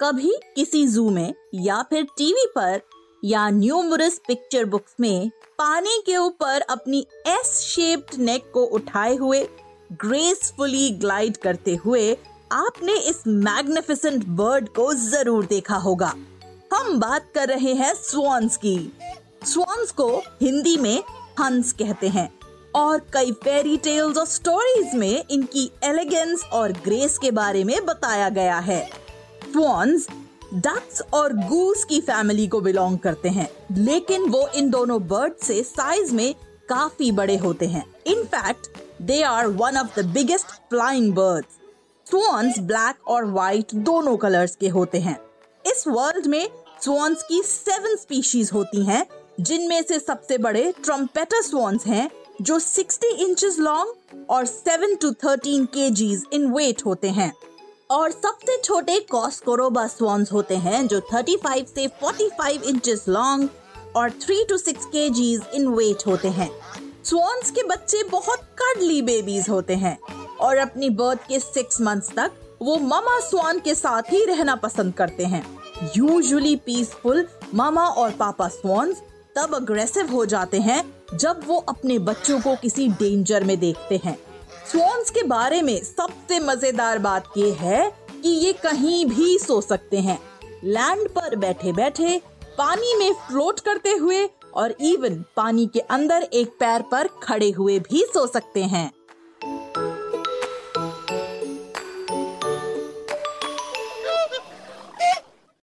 कभी किसी जू में या फिर टीवी पर या न्यूमरस पिक्चर बुक्स में पानी के ऊपर अपनी एस शेप्ड नेक को उठाए हुए ग्रेसफुली ग्लाइड करते हुए आपने इस मैग्निफिसेंट बर्ड को ज़रूर देखा होगा। हम बात कर रहे हैं स्वॉन्स की। स्वॉन्स को हिंदी में हंस कहते हैं और कई फेरी टेल्स और स्टोरीज में इनकी एलिगेंस और ग्रेस के बारे में बताया गया है। स्वॉन्स डक्स और गूस की फैमिली को बिलोंग करते हैं। लेकिन वो इन दोनों बर्ड से साइज़ में काफ़ी बड़े होते हैं। In fact they are one of the biggest flying birds swans black और व्हाइट दोनों कलर्स के होते हैं। इस वर्ल्ड में स्वॉन्स की सेवन स्पीशीज होती हैं, जिनमें से सबसे बड़े ट्रम्पेटर स्वॉन्स हैं, जो 60 इंचेस लॉन्ग और 7 टू 13 केजीज इन वेट होते हैं। और सबसे छोटे कॉस्कोरोबा स्वॉन्स होते हैं, जो 35 से 45 इंचेस लॉन्ग और 3 टू 6 केजीज इन वेट होते हैं। स्वॉन्स के बच्चे बहुत कडली बेबीज होते हैं और अपनी बर्थ के सिक्स मंथ्स तक वो मामा स्वान के साथ ही रहना पसंद करते हैं। यूजुअली पीसफुल मामा और पापा स्वॉन्स तब अग्रेसिव हो जाते हैं जब वो अपने बच्चों को किसी डेंजर में देखते हैं। स्वॉन्स के बारे में सबसे मज़ेदार बात ये है कि ये कहीं भी सो सकते हैं। लैंड पर बैठे बैठे पानी में फ्लोट करते हुए और इवन पानी के अंदर एक पैर पर खड़े हुए भी सो सकते हैं।